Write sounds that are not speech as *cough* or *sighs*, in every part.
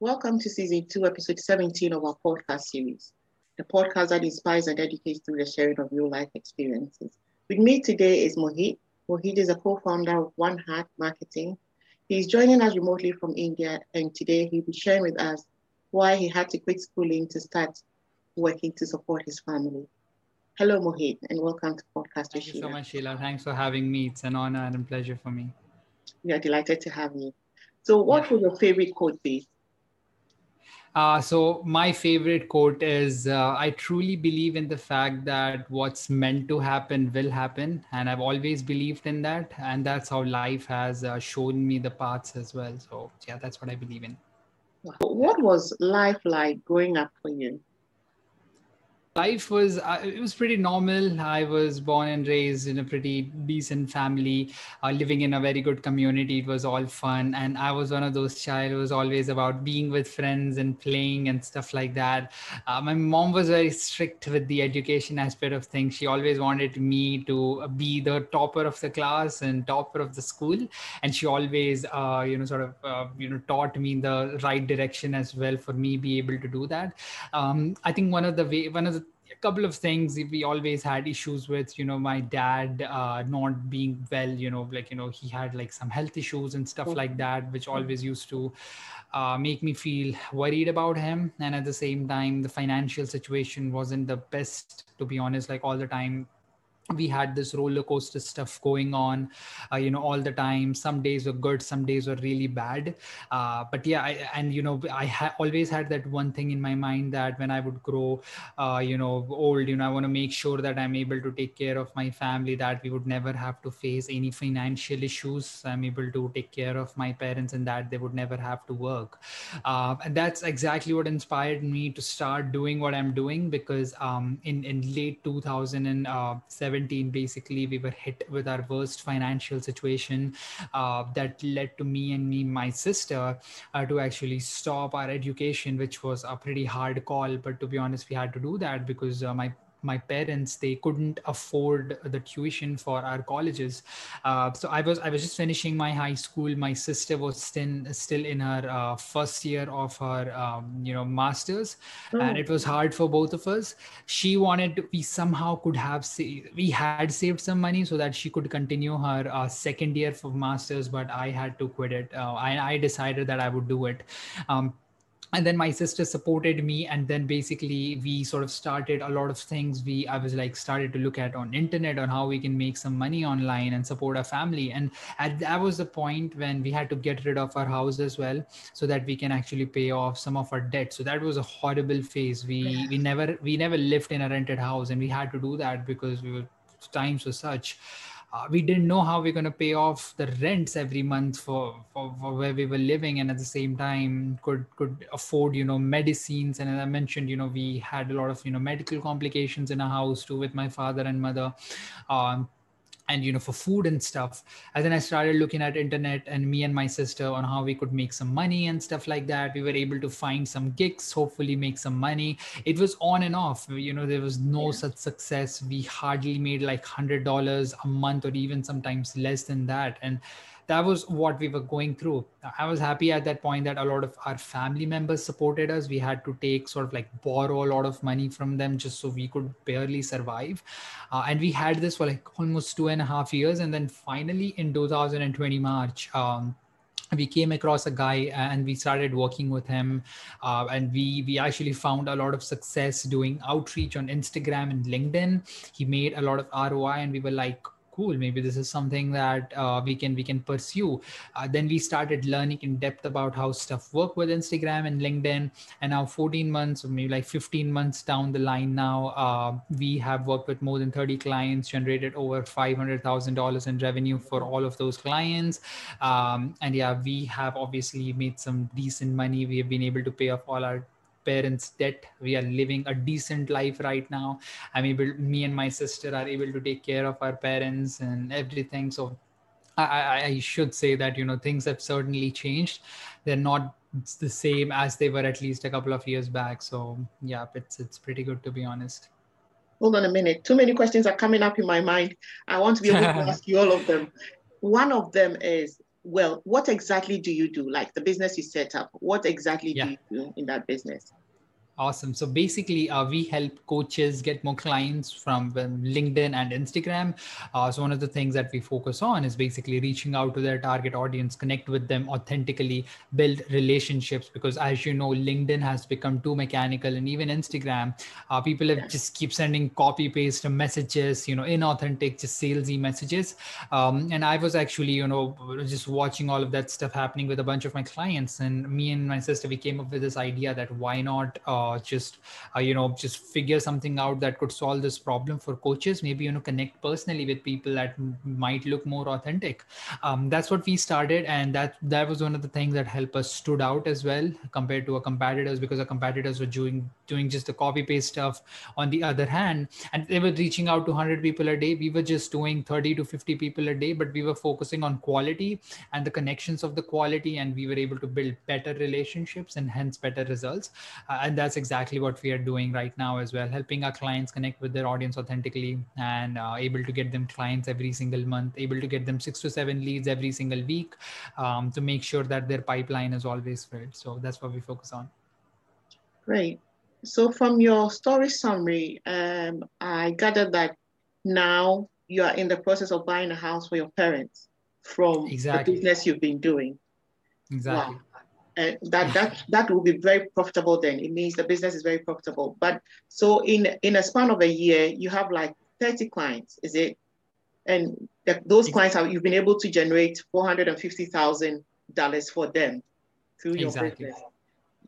Welcome to season two, episode 17 of our podcast series, the podcast that inspires and educates through the sharing of real life experiences. With me today is Mohit. Mohit is a co founder of One Heart Marketing. He's joining us remotely from India, and today he'll be sharing with us why he had to quit schooling to start working to support his family. Hello, Mohit, and welcome to Podcast Thank you so much, Sheila. Thanks for having me. It's an honor and a pleasure for me. We are delighted to have you. So, what yeah. would your favorite quote be? Uh, so my favorite quote is uh, i truly believe in the fact that what's meant to happen will happen and i've always believed in that and that's how life has uh, shown me the paths as well. So yeah that's what i believe in. What was life like growing up for you life was uh, it was pretty normal. I was born and raised in a pretty decent family uh, living in a very good community. It was all fun. And i was one of those child who was always about being with friends and playing and stuff like that. Uh, my mom was very strict with the education aspect of things. She always wanted me to be the topper of the class and topper of the school. And she always uh, you know sort of uh, you know taught me in the right direction as well for me be able to do that. Um, i think one of the way one of the a couple of things we always had issues with you know my dad uh, not being well you know like you know he had like some health issues and stuff like that which always used to uh, make me feel worried about him. And at the same time the financial situation wasn't the best to be honest like all the time we had this roller coaster stuff going on uh, you know all the time. Some days were good some days were really bad. Uh, but yeah I, and you know i ha- always had that one thing in my mind that when i would grow uh, you know old you know i want to make sure that i'm able to take care of my family that we would never have to face any financial issues. I'm able to take care of my parents and that they would never have to work. Uh, and that's exactly what inspired me to start doing what i'm doing because um, in in late 2007 2017 basically we were hit with our worst financial situation uh, that led to me and me my sister uh, to actually stop our education which was a pretty hard call. But to be honest we had to do that because uh, my my parents they couldn't afford the tuition for our colleges. Uh, so i was i was just finishing my high school. My sister was still still in her uh, first year of her um, you know masters oh. and it was hard for both of us. She wanted to, we somehow could have sa- we had saved some money so that she could continue her uh, second year for masters but i had to quit it. Uh, I, I decided that i would do it. Um, and then my sister supported me and then basically we sort of started a lot of things we i was like started to look at on internet on how we can make some money online and support our family. And at, that was the point when we had to get rid of our house as well so that we can actually pay off some of our debt. So that was a horrible phase. We we never we never lived in a rented house and we had to do that because we were times were such uh, we didn't know how we're going to pay off the rents every month for, for, for, where we were living and at the same time could could afford you know medicines. And as i mentioned you know we had a lot of you know medical complications in our house too with my father and mother. Um, and you know for food and stuff. And then i started looking at internet and me and my sister on how we could make some money and stuff like that. We were able to find some gigs hopefully make some money. It was on and off. You know there was no yeah. such success. We hardly made like $100 a month or even sometimes less than that. And that was what we were going through. I was happy at that point that a lot of our family members supported us. We had to take sort of like borrow a lot of money from them just so we could barely survive. Uh, and we had this for like almost two and a half years. And then finally in 2020 March, um, we came across a guy and we started working with him uh, and we we actually found a lot of success doing outreach on instagram and linkedin he made a lot of roi and we were like cool. Maybe this is something that uh, we can we can pursue. Uh, then we started learning in depth about how stuff work with instagram and linkedin. And now 14 months or maybe like 15 months down the line now uh, we have worked with more than 30 clients generated over $500000 in revenue for all of those clients. Um, and yeah we have obviously made some decent money. We have been able to pay off all our parents debt. We are living a decent life right now. I'm able me and my sister are able to take care of our parents and everything. So I, I should say that you know things have certainly changed. They're not the same as they were at least a couple of years back. So yeah it's it's pretty good to be honest. Hold on a minute. Too many questions are coming up in my mind. I want to be able to *laughs* ask you all of them. One of them is well, what exactly do you do? Like the business you set up, what exactly Yeah. do you do in that business? Awesome. So basically, uh, we help coaches get more clients from um, LinkedIn and Instagram. Uh, so one of the things that we focus on is basically reaching out to their target audience, connect with them authentically, build relationships. Because as you know, LinkedIn has become too mechanical, and even Instagram, uh, people have Yeah. just keep sending copy paste messages, you know, inauthentic, just salesy messages. Um, and I was actually, you know, just watching all of that stuff happening with a bunch of my clients, and me and my sister, we came up with this idea that why not just, uh, you know, just figure something out that could solve this problem for coaches. Maybe you know, connect personally with people that m- might look more authentic. Um, that's what we started, and that that was one of the things that helped us stood out as well compared to our competitors because our competitors were doing doing just the copy paste stuff. On the other hand, and they were reaching out to 100 people a day we were just doing 30 to 50 people a day but we were focusing on quality and the connections of the quality and we were able to build better relationships and hence better results Uh, and that's exactly what we are doing right now as well helping our clients connect with their audience authentically and uh, able to get them clients every single month able to get them six to seven leads every single week um, to make sure that their pipeline is always filled so that's what we focus on Great. So from your story summary, um, I gathered that now you are in the process of buying a house for your parents from Exactly. the business you've been doing. exactly Wow. And that that that will be very profitable then. It means the business is very profitable. But so in in a span of a year, you have like 30 clients, is it? And the, those clients have you've been able to generate $450,000 for them through your Exactly. business.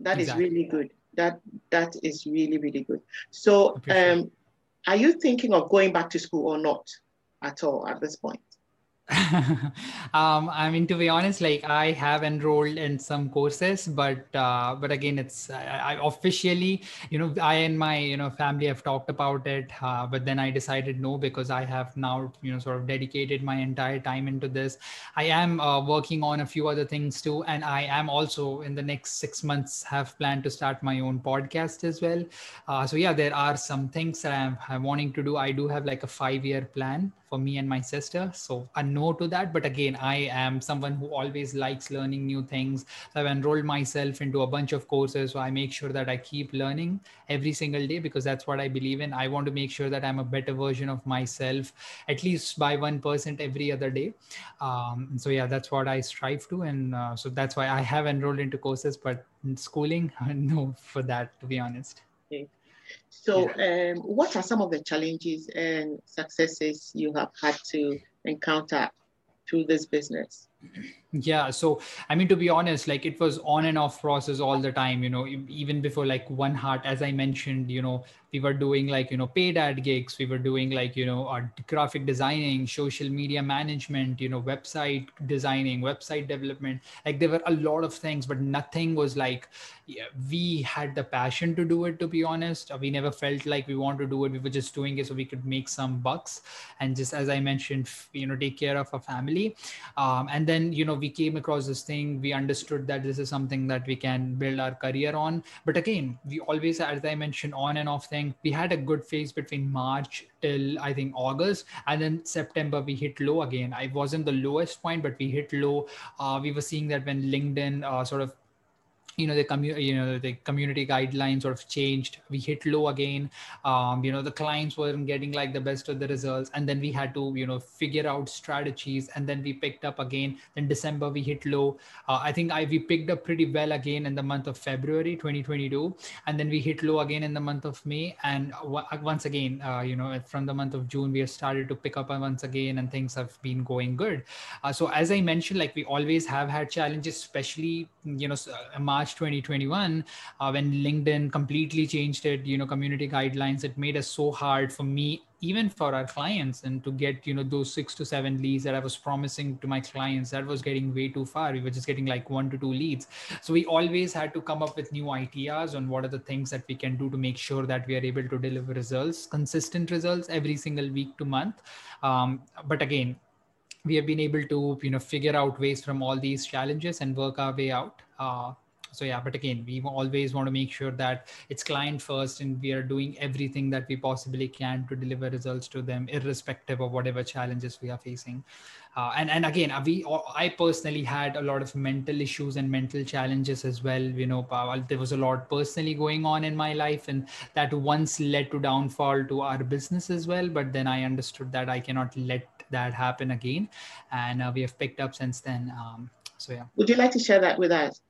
That is Exactly. really good. That that is really really good. So um are you thinking of going back to school or not at all at this point? *laughs* um, I mean, to be honest, like I have enrolled in some courses, but uh, but again, it's I, I officially, you know, I and my you know family have talked about it, uh, but then I decided no because I have now you know sort of dedicated my entire time into this. I am uh, working on a few other things too, and I am also in the next six months have planned to start my own podcast as well. Uh, so yeah, there are some things that I'm, I'm wanting to do. I do have like a five year plan for me and my sister. So a no to that. But again, I am someone who always likes learning new things. So I've enrolled myself into a bunch of courses. So I make sure that I keep learning every single day because that's what I believe in. I want to make sure that I'm a better version of myself, at least by 1% every other day. Um, so yeah, that's what I strive to. And uh, so that's why I have enrolled into courses, but in schooling, *laughs* no, for that, to be honest. So, um, what are some of the challenges and successes you have had to encounter through this business? Yeah so i mean to be honest like it was on and off process all the time you know even before like one heart as i mentioned you know we were doing like you know paid ad gigs we were doing like you know our graphic designing social media management you know website designing website development like there were a lot of things but nothing was like yeah, we had the passion to do it to be honest. We never felt like we want to do it. We were just doing it so we could make some bucks. And just as i mentioned you know take care of our family. Um, and then you know we came across this thing we understood that this is something that we can build our career on. But again we always as i mentioned on and off thing. We had a good phase between march till i think august. And then september we hit low again. I wasn't the lowest point but we hit low. Uh, we were seeing that when linkedin uh, sort of you know the community you know the community guidelines sort of changed. We hit low again. Um, you know the clients weren't getting like the best of the results. And then we had to you know figure out strategies. And then we picked up again. Then december we hit low. Uh, i think i we picked up pretty well again in the month of february 2022 and then we hit low again in the month of may. And w- once again uh, you know from the month of june we have started to pick up once again and things have been going good. Uh, so as i mentioned like we always have had challenges especially you know uh, march 2021 uh, when linkedin completely changed it you know community guidelines it made it so hard for me even for our clients and to get you know those six to seven leads that i was promising to my clients that was getting way too far. We were just getting like one to two leads. So we always had to come up with new ideas on what are the things that we can do to make sure that we are able to deliver results consistent results every single week to month. Um, but again we have been able to you know figure out ways from all these challenges and work our way out. Uh, so yeah but again we always want to make sure that it's client first and we are doing everything that we possibly can to deliver results to them irrespective of whatever challenges we are facing. Uh, and and again we i personally had a lot of mental issues and mental challenges as well you know there was a lot personally going on in my life and that once led to downfall to our business as well. But then i understood that i cannot let that happen again. And uh, we have picked up since then. Um, so yeah. Would you like to share that with us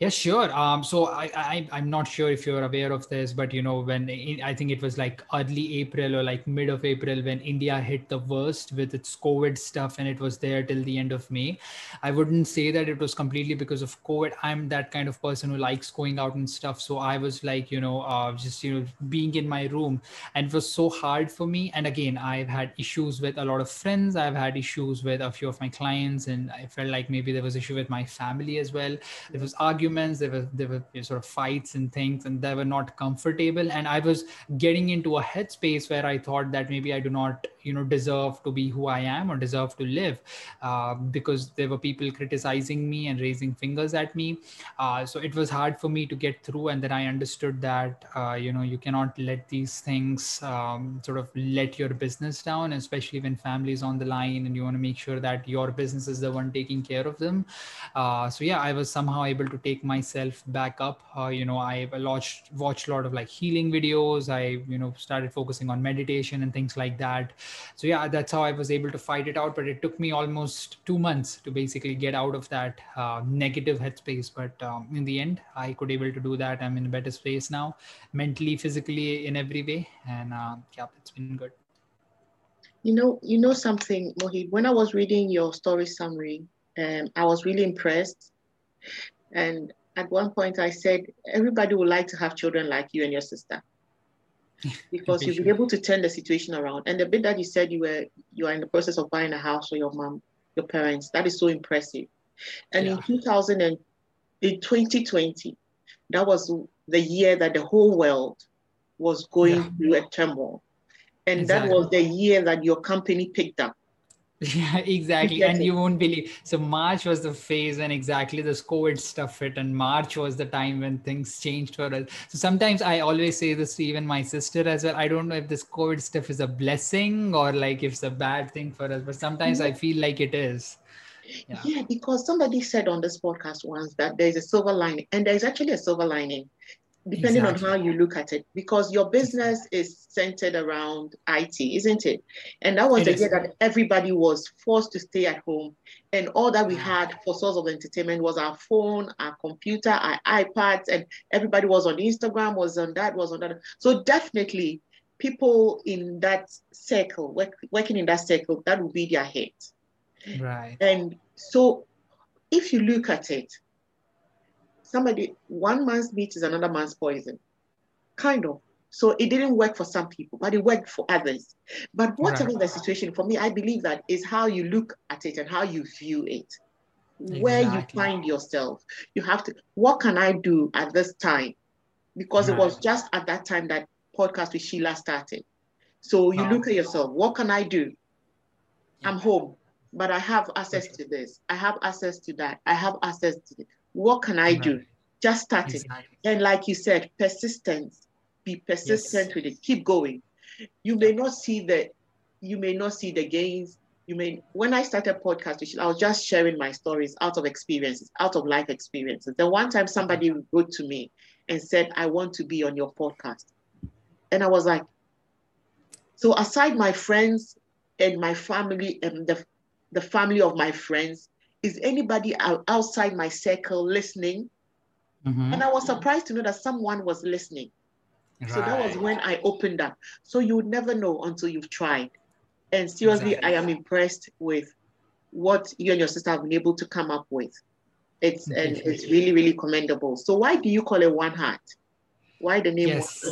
yeah, sure. Um, so I, I I'm not sure if you're aware of this, but you know when I think it was like early April or like mid of April when India hit the worst with its COVID stuff, and it was there till the end of May. I wouldn't say that it was completely because of COVID. I'm that kind of person who likes going out and stuff. So I was like, you know, uh, just you know being in my room, and it was so hard for me. And again, I've had issues with a lot of friends. I've had issues with a few of my clients, and I felt like maybe there was issue with my family as well. There was argument arguments there were there were sort of fights and things and they were not comfortable. And i was getting into a headspace where i thought that maybe i do not you know deserve to be who i am or deserve to live uh, because there were people criticizing me and raising fingers at me. Uh, so it was hard for me to get through and then i understood that uh, you know you cannot let these things um, sort of let your business down especially when family is on the line and you want to make sure that your business is the one taking care of them. Uh, so yeah i was somehow able to take pick myself back up. Uh, you know, I watched watched a lot of like healing videos. I you know started focusing on meditation and things like that. So yeah, that's how I was able to fight it out. But it took me almost two months to basically get out of that uh, negative headspace. But um, in the end, I could able to do that. I'm in a better space now, mentally, physically, in every way, and uh, yeah, it's been good. You know, you know something, Mohit. When I was reading your story summary, um, I was really impressed and at one point, I said, everybody would like to have children like you and your sister. *laughs* Because you'll be able to turn the situation around. And the bit that you said you were you are in the process of buying a house for your mom, your parents, that is so impressive. And yeah. in 2000 and in 2020, that was the year that the whole world was going yeah. through a turmoil. And exactly. that was the year that your company picked up. Yeah, *laughs* exactly. And you won't believe. So March was the phase when exactly this COVID stuff hit, and March was the time when things changed for us. So sometimes I always say this to even my sister as well. I don't know if this COVID stuff is a blessing or like if it's a bad thing for us, but sometimes I feel like it is. Yeah. yeah, because somebody said on this podcast once that there's a silver lining, and there's actually a silver lining depending exactly. on how you look at it, because your business is centered around IT, isn't it? And that was it the is. year that everybody was forced to stay at home. And all that we had for source of entertainment was our phone, our computer, our iPads, and everybody was on Instagram, was on that, was on that. So definitely people in that circle, work, working in that circle, that would be their hit. Right. And so if you look at it, somebody, one man's meat is another man's poison, kind of. So it didn't work for some people, but it worked for others. But whatever right. the situation, for me, I believe that is how you look at it and how you view it. Exactly. Where you find yourself, you have to. What can I do at this time? Because right. it was just at that time that podcast with Sheila started. So you oh. look at yourself. What can I do? Yeah. I'm home, but I have access okay. to this. I have access to that. I have access to it. What can I do? Just start exactly. it. And like you said, persistence. Be persistent yes. with it. Keep going. You may not see the you may not see the gains. You may when I started podcast, I was just sharing my stories out of experiences, out of life experiences. The one time somebody wrote to me and said, I want to be on your podcast. And I was like, so aside my friends and my family and the, the family of my friends, is anybody outside my circle listening? Mm-hmm. And I was surprised to know that someone was listening. Right. So that was when I opened up. So you would never know until you've tried. And seriously, exactly. I am impressed with what you and your sister have been able to come up with. It's and it's really, really commendable. So why do you call it one heart? Why the name yes.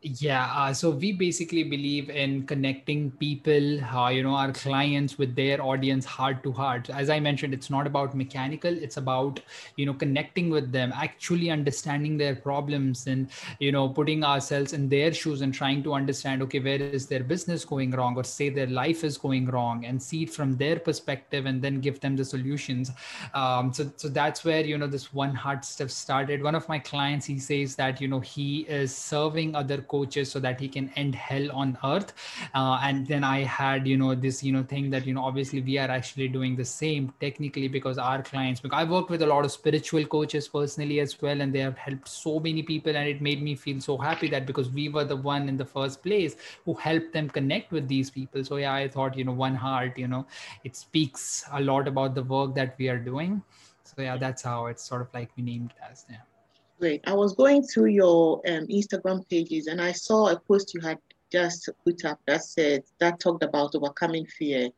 Yeah, uh, so we basically believe in connecting people, uh, you know, our clients with their audience heart to heart. As I mentioned, it's not about mechanical, it's about, you know, connecting with them, actually understanding their problems and, you know, putting ourselves in their shoes and trying to understand, okay, where is their business going wrong or say their life is going wrong and see it from their perspective and then give them the solutions. Um, so, so that's where, you know, this one heart stuff started. One of my clients, he says that, you know, he is serving other coaches so that he can end hell on earth. Uh, and then i had you know this you know thing that you know obviously we are actually doing the same technically because our clients because i worked with a lot of spiritual coaches personally as well and they have helped so many people and it made me feel so happy that because we were the one in the first place who helped them connect with these people. So yeah i thought you know one heart you know it speaks a lot about the work that we are doing. So yeah that's how it's sort of like we named as yeah Great. I was going through your um, Instagram pages and I saw a post you had just put up that said that talked about overcoming fear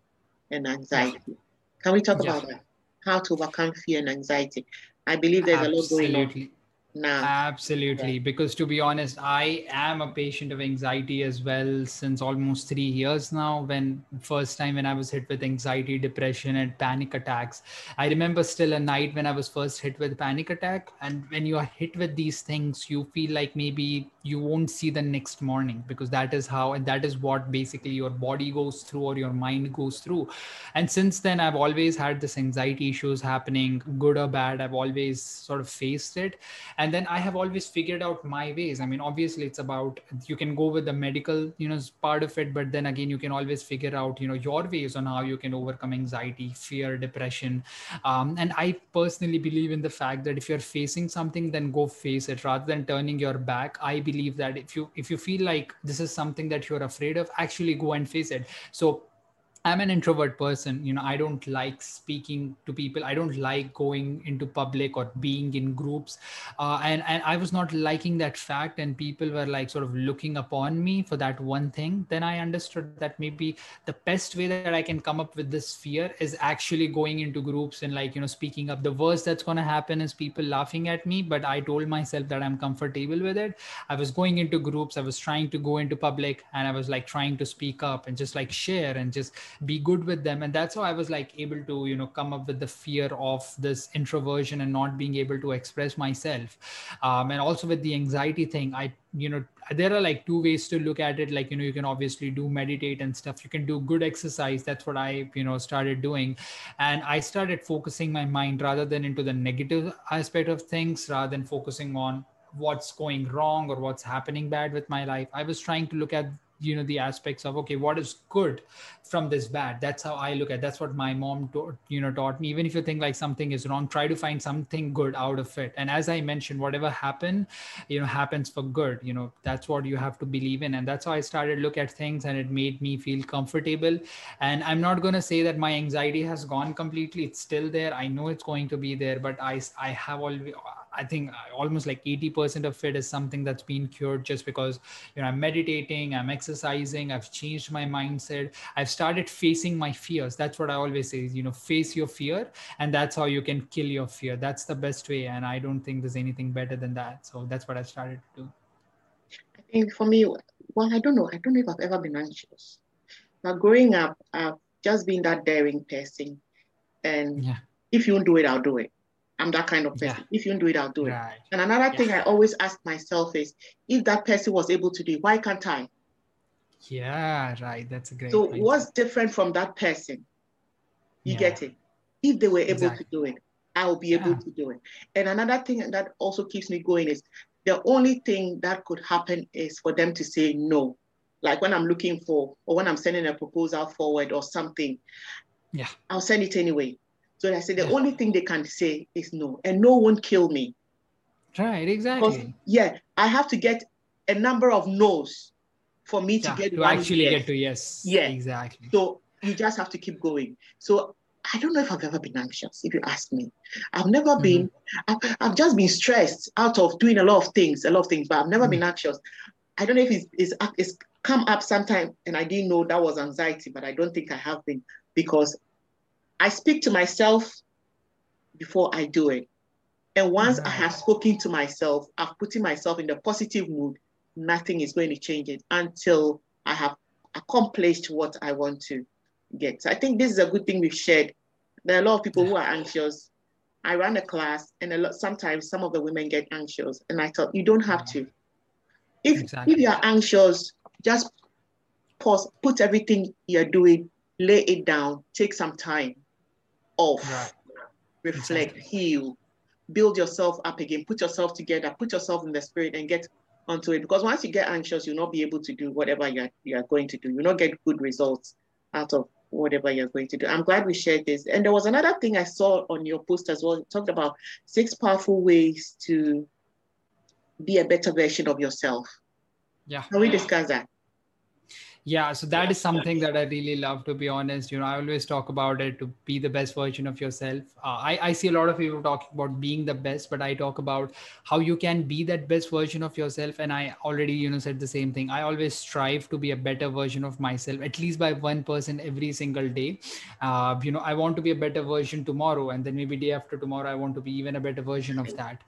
and anxiety. Yeah. Can we talk yeah. about that? How to overcome fear and anxiety? I believe there's Absolutely. a lot going on no. Absolutely. Yeah. Because to be honest, I am a patient of anxiety as well since almost three years now. When first time when I was hit with anxiety, depression, and panic attacks. I remember still a night when I was first hit with panic attack. And when you are hit with these things, you feel like maybe you won't see the next morning because that is how and that is what basically your body goes through or your mind goes through. And since then, I've always had this anxiety issues happening, good or bad. I've always sort of faced it and then i have always figured out my ways. I mean obviously it's about you can go with the medical you know part of it but then again you can always figure out you know your ways on how you can overcome anxiety fear depression. Um, and i personally believe in the fact that if you're facing something then go face it. Rather than turning your back i believe that if you if you feel like this is something that you're afraid of actually go and face it. So I'm an introvert person. You know, I don't like speaking to people. I don't like going into public or being in groups. Uh, and, and I was not liking that fact. And people were like sort of looking upon me for that one thing. Then I understood that maybe the best way that I can come up with this fear is actually going into groups and like, you know, speaking up. The worst that's going to happen is people laughing at me. But I told myself that I'm comfortable with it. I was going into groups. I was trying to go into public and I was like trying to speak up and just like share and just be good with them. And that's how i was like able to you know come up with the fear of this introversion and not being able to express myself. Um, and also with the anxiety thing i you know there are like two ways to look at it. Like you know you can obviously do meditate and stuff. You can do good exercise. That's what i you know started doing. And i started focusing my mind rather than into the negative aspect of things rather than focusing on what's going wrong or what's happening bad with my life. I was trying to look at you know the aspects of okay what is good from this bad? That's how i look at that's what my mom taught you know taught me. Even if you think like something is wrong try to find something good out of it. And as i mentioned whatever happened you know happens for good you know that's what you have to believe in. And that's how i started look at things and it made me feel comfortable. And i'm not going to say that my anxiety has gone completely. It's still there. I know it's going to be there but i i have always I think uh, almost like 80% of it is something that's been cured just because, you know, I'm meditating, I'm exercising, I've changed my mindset. I've started facing my fears. That's what I always say is, you know, face your fear. And that's how you can kill your fear. That's the best way. And I don't think there's anything better than that. So that's what I started to do. I think for me, well, I don't know. I don't know if I've ever been anxious. But growing up, I've just been that daring person. And yeah. if you don't do it, I'll do it. I'm that kind of person. Yeah. If you don't do it, I'll do it. Right. And another yeah. thing I always ask myself is, if that person was able to do it, why can't I? Yeah, right. That's a great. So point. what's different from that person? You yeah. get it. If they were able exactly. to do it, I will be able to do it. And another thing that also keeps me going is the only thing that could happen is for them to say no. Like when I'm looking for, or when I'm sending a proposal forward or something, yeah, I'll send it anyway. So I said the yeah. only thing they can say is no, and no won't kill me. Right, exactly. Yeah, I have to get a number of no's for me yeah, to get to actually yes. get to yes. Yeah, exactly. So you just have to keep going. So I don't know if I've ever been anxious. If you ask me, I've never mm-hmm. been. I've, I've, just been stressed out of doing a lot of things, a lot of things, but I've never mm-hmm. been anxious. I don't know if it's, it's, it's come up sometime and I didn't know that was anxiety, but I don't think I have been because I speak to myself before I do it. And once I have spoken to myself, I've put myself in the positive mood, nothing is going to change it until I have accomplished what I want to get. So I think this is a good thing we've shared. There are a lot of people who are anxious. I ran a class, and a lot sometimes some of the women get anxious, and I thought you don't have to. If exactly. if you are anxious, just pause, put everything you're doing, lay it down, take some time off, right. reflect, exactly. heal, build yourself up again, put yourself together, put yourself in the spirit, and get onto it. Because once you get anxious, you'll not be able to do whatever you're, you're going to do. You'll not get good results out of whatever you're going to do. I'm glad we shared this. And there was another thing I saw on your post as well. It talked about six powerful ways to be a better version of yourself. Yeah. Can we discuss that? Yeah so that is something that i really love to be honest. You know i always talk about it to be the best version of yourself. Uh, I, I see a lot of people talking about being the best but i talk about how you can be that best version of yourself and i already you know said the same thing. I always strive to be a better version of myself at least by one person every single day. Uh, you know i want to be a better version tomorrow and then maybe day after tomorrow i want to be even a better version of that.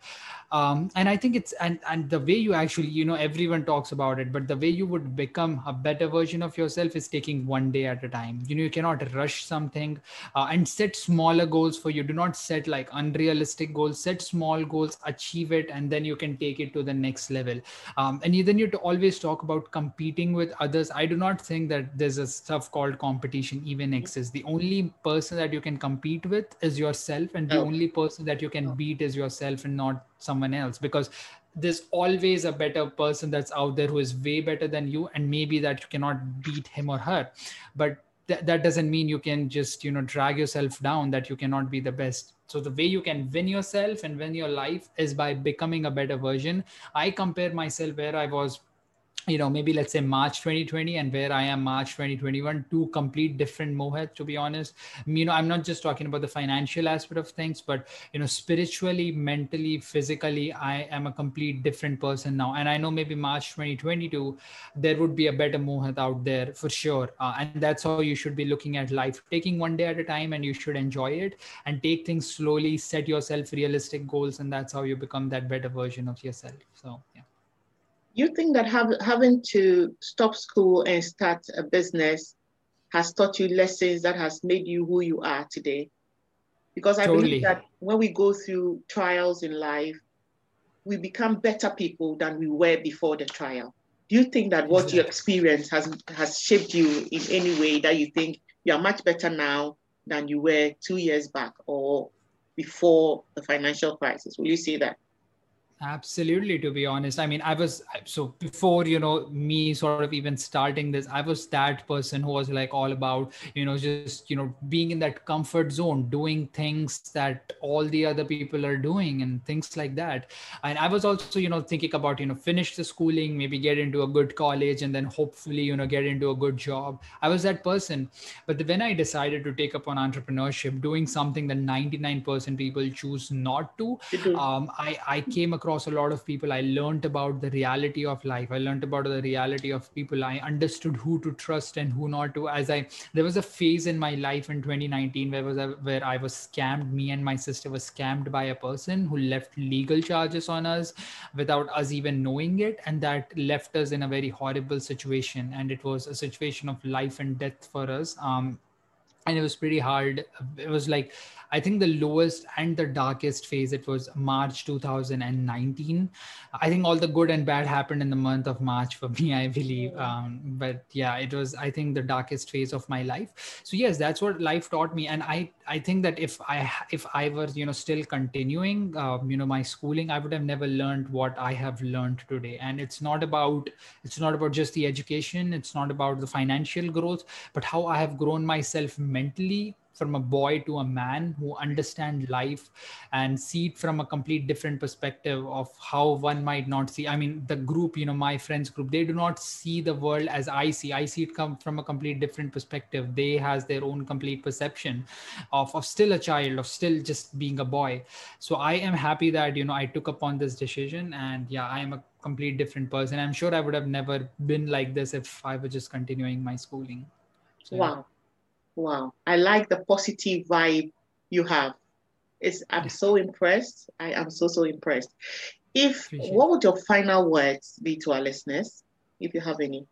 Um, and i think it's and and the way you actually you know everyone talks about it but the way you would become a better version version of yourself is taking one day at a time. You know you cannot rush something uh, and set smaller goals for you. Do not set like unrealistic goals. Set small goals achieve it and then you can take it to the next level. Um, and you then you to always talk about competing with others. I do not think that there's a stuff called competition. Even exists. The only person that you can compete with is yourself and the oh. only person that you can oh. beat is yourself and not someone else because there's always a better person that's out there who is way better than you and maybe that you cannot beat him or her. But th- that doesn't mean you can just you know drag yourself down that you cannot be the best. So the way you can win yourself and win your life is by becoming a better version. I compare myself where i was you know maybe let's say march 2020 and where i am march 2021 two complete different mohit to be honest. You know i'm not just talking about the financial aspect of things but you know spiritually mentally physically i am a complete different person now. And i know maybe march 2022 there would be a better mohit out there for sure. Uh, and that's how you should be looking at life taking one day at a time and you should enjoy it and take things slowly set yourself realistic goals and that's how you become that better version of yourself. So you think that have, having to stop school and start a business has taught you lessons that has made you who you are today? Because I totally. believe that when we go through trials in life, we become better people than we were before the trial. Do you think that what exactly. you experience has has shaped you in any way that you think you are much better now than you were two years back or before the financial crisis? Will you say that? Absolutely, to be honest. I mean, I was so before, you know, me sort of even starting this, I was that person who was like all about, you know, just, you know, being in that comfort zone, doing things that all the other people are doing and things like that. And I was also, you know, thinking about, you know, finish the schooling, maybe get into a good college and then hopefully, you know, get into a good job. I was that person. But when I decided to take up on entrepreneurship, doing something that 99% people choose not to, um, I, I came across across a lot of people. I learned about the reality of life. I learned about the reality of people. I understood who to trust and who not to. As i there was a phase in my life in 2019 where was I, where i was scammed. Me and my sister was scammed by a person who left legal charges on us without us even knowing it. And that left us in a very horrible situation. And it was a situation of life and death for us. Um, and it was pretty hard. It was like I think the lowest and the darkest phase it was March 2019. I think all the good and bad happened in the month of March for *laughs* me, I believe. Um, but yeah, it was I think the darkest phase of my life. So yes, that's what life taught me, and I I think that if I if I were you know still continuing um, you know my schooling, I would have never learned what I have learned today. And it's not about it's not about just the education, it's not about the financial growth, but how I have grown myself mentally from a boy to a man who understand life and see it from a complete different perspective of how one might not see i mean the group you know my friends group they do not see the world as i see. I see it come from a complete different perspective. They has their own complete perception of, of still a child of still just being a boy. So i am happy that you know i took upon this decision and yeah i am a complete different person. I'm sure i would have never been like this if i was just continuing my schooling. So, wow Wow, I like the positive vibe you have. It's, I'm so impressed. I am so, so impressed. If Appreciate what would your final words be to our listeners, if you have any?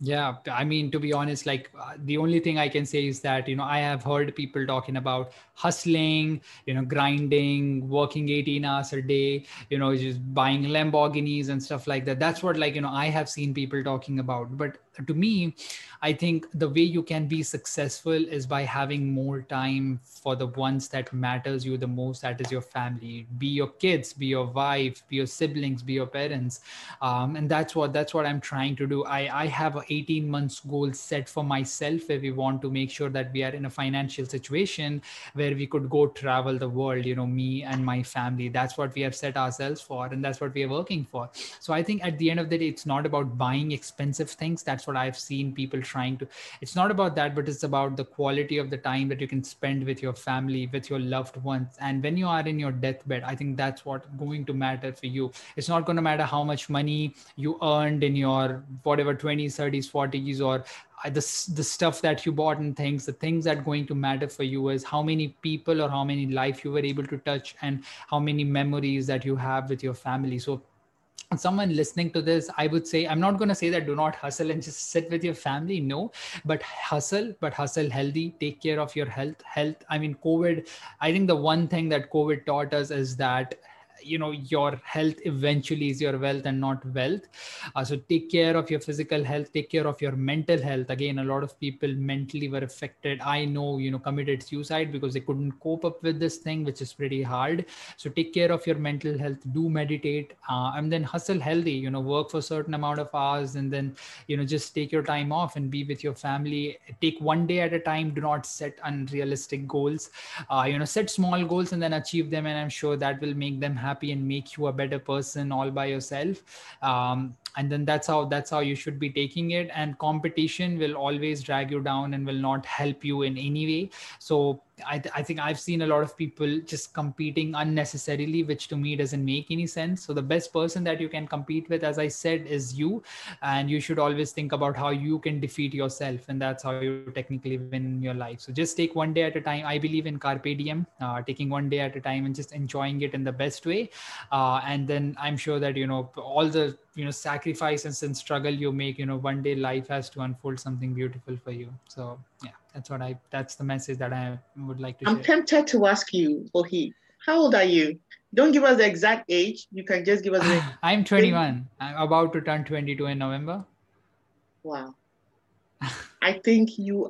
yeah i mean to be honest like uh, the only thing i can say is that you know i have heard people talking about hustling you know grinding working 18 hours a day you know just buying lamborghinis and stuff like that that's what like you know i have seen people talking about but to me i think the way you can be successful is by having more time for the ones that matters you the most that is your family. Be your kids be your wife be your siblings be your parents. Um, and that's what that's what i'm trying to do. I i have a 18 months goal set for myself where we want to make sure that we are in a financial situation where we could go travel the world you know me and my family. That's what we have set ourselves for and that's what we are working for. So i think at the end of the day it's not about buying expensive things. That's what i've seen people trying to it's not about that but it's about the quality of the time that you can spend with your family with your loved ones. And when you are in your deathbed i think that's what going to matter for you. It's not going to matter how much money you earned in your whatever 20s 30s 40s or the, the stuff that you bought and things the things that going to matter for you is how many people or how many life you were able to touch and how many memories that you have with your family. So someone listening to this i would say i'm not going to say that do not hustle and just sit with your family no. But hustle but hustle healthy take care of your health health i mean covid i think the one thing that covid taught us is that you know your health eventually is your wealth and not wealth. Uh, so take care of your physical health take care of your mental health. Again a lot of people mentally were affected. I know you know committed suicide because they couldn't cope up with this thing which is pretty hard. So take care of your mental health do meditate uh, and then hustle healthy you know work for a certain amount of hours and then you know just take your time off and be with your family. Take one day at a time. Do not set unrealistic goals. Uh, you know set small goals and then achieve them. And i'm sure that will make them happy happy and make you a better person all by yourself. Um, and then that's how that's how you should be taking it and competition will always drag you down and will not help you in any way so I, I think I've seen a lot of people just competing unnecessarily, which to me doesn't make any sense. So the best person that you can compete with, as I said, is you, and you should always think about how you can defeat yourself, and that's how you technically win your life. So just take one day at a time. I believe in carpe diem, uh, taking one day at a time and just enjoying it in the best way, uh, and then I'm sure that you know all the you know sacrifices and struggle you make, you know one day life has to unfold something beautiful for you. So yeah that's what I that's the message that I would like to I'm share. tempted to ask you, Mohit, how old are you? Don't give us the exact age. You can just give us the *sighs* I'm 21. I'm about to turn 22 in November. Wow. I think you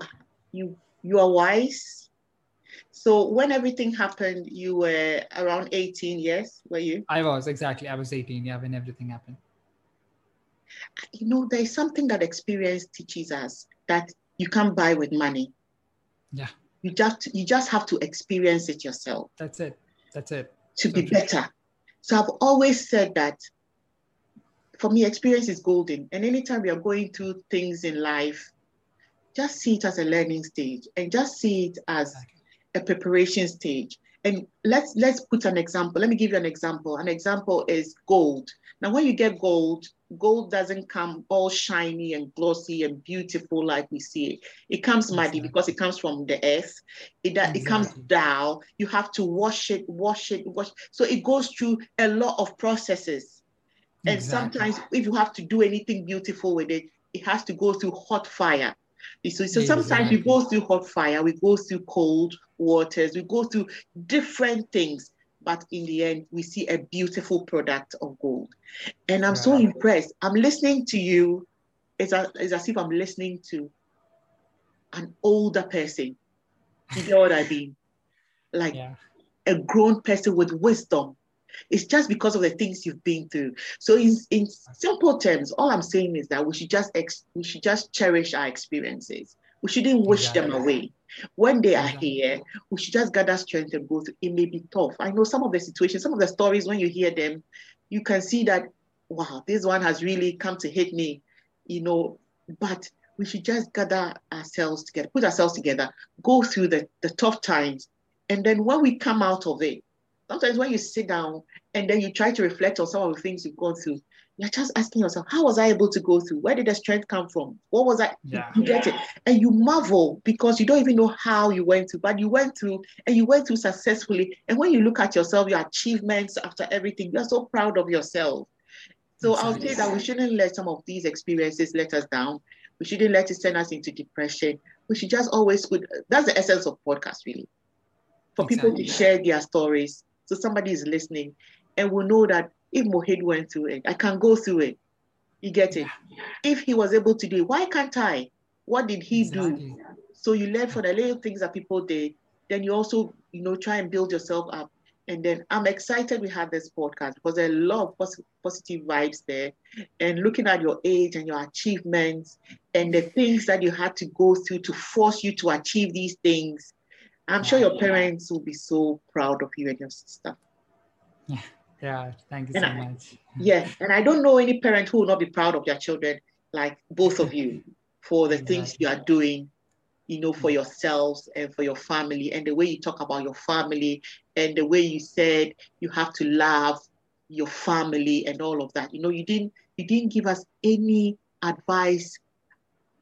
you you are wise. So when everything happened, you were around 18 years, were you? I was exactly. I was 18, yeah, when everything happened. You know, there's something that experience teaches us that you can't buy with money. Yeah. You just you just have to experience it yourself. That's it. That's it. To so be true. better. So I've always said that for me, experience is golden. And anytime we are going through things in life, just see it as a learning stage and just see it as a preparation stage. And let's let's put an example. Let me give you an example. An example is gold. Now, when you get gold, gold doesn't come all shiny and glossy and beautiful like we see it. It comes muddy because it comes from the earth. It, exactly. it comes down. You have to wash it, wash it, wash. So it goes through a lot of processes. And exactly. sometimes if you have to do anything beautiful with it, it has to go through hot fire. So, so sometimes we go through hot fire, we go through cold waters, we go through different things but in the end, we see a beautiful product of gold. And I'm so impressed. I'm listening to you. It's, a, it's as if I'm listening to an older person. You know what I mean? Like yeah. a grown person with wisdom. It's just because of the things you've been through. So, in, in simple terms, all I'm saying is that we should just ex- we should just cherish our experiences. We shouldn't wish them away. When they are here, we should just gather strength and go through. It may be tough. I know some of the situations, some of the stories, when you hear them, you can see that, wow, this one has really come to hit me, you know, but we should just gather ourselves together, put ourselves together, go through the, the tough times. And then when we come out of it, sometimes when you sit down and then you try to reflect on some of the things you've gone through, you're just asking yourself, how was I able to go through? Where did the strength come from? What was I? Yeah. You get it. And you marvel because you don't even know how you went through, but you went through and you went through successfully. And when you look at yourself, your achievements after everything, you're so proud of yourself. So I'll say that we shouldn't let some of these experiences let us down. We shouldn't let it send us into depression. We should just always put that's the essence of podcast, really. For exactly. people to share their stories. So somebody is listening and will know that if Mohit went through it, I can go through it. You get it? If he was able to do it, why can't I? What did he exactly. do? So you learn from the little things that people did. Then you also, you know, try and build yourself up. And then I'm excited we have this podcast because there are a lot of pos- positive vibes there. And looking at your age and your achievements and the things that you had to go through to force you to achieve these things, I'm sure your parents will be so proud of you and your sister. Yeah. Yeah, thank you and so I, much. Yeah, and I don't know any parent who will not be proud of their children, like both of you, for the exactly. things you are doing, you know, for yourselves and for your family, and the way you talk about your family, and the way you said you have to love your family and all of that. You know, you didn't you didn't give us any advice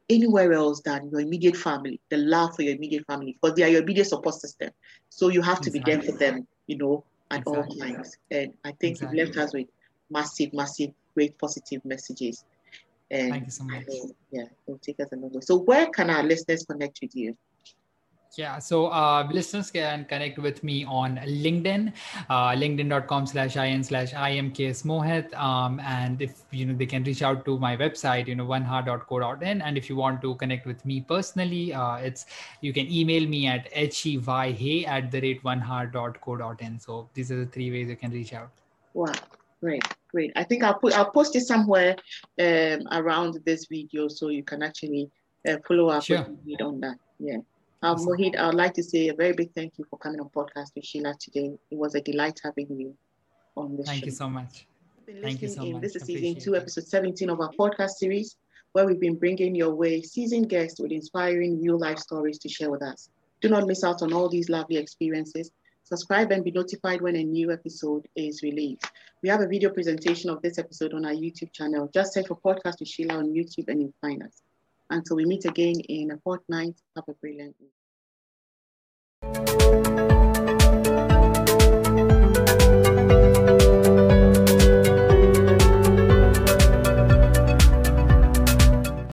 anywhere else than your immediate family, the love for your immediate family, because they are your immediate support system. So you have to exactly. be there for them, you know, at exactly. all times. And I think exactly. you've left us with massive, massive, great positive messages. And Thank you so much. yeah, it'll take us a long way. So where can our listeners connect with you? Yeah, so uh, listeners can connect with me on LinkedIn, uh, linkedin.com slash in slash imks mohit. Um, and if, you know, they can reach out to my website, you know, oneheart.co.in. And if you want to connect with me personally, uh, it's, you can email me at hey at the rate oneheart.co.in. So these are the three ways you can reach out. Wow. Great, great. I think I'll put, I'll post it somewhere um, around this video so you can actually uh, follow up sure. on that. Yeah. Um, Mohit, I would like to say a very big thank you for coming on podcast with Sheila today. It was a delight having you on this show. Thank show. you so much. Thank you so in. much. This is season two, episode 17 of our podcast series, where we've been bringing your way seasoned guests with inspiring real life stories to share with us. Do not miss out on all these lovely experiences. Subscribe and be notified when a new episode is released. We have a video presentation of this episode on our YouTube channel. Just search for Podcast with Sheila on YouTube and you'll find us. Until we meet again in a fortnight, have a brilliant.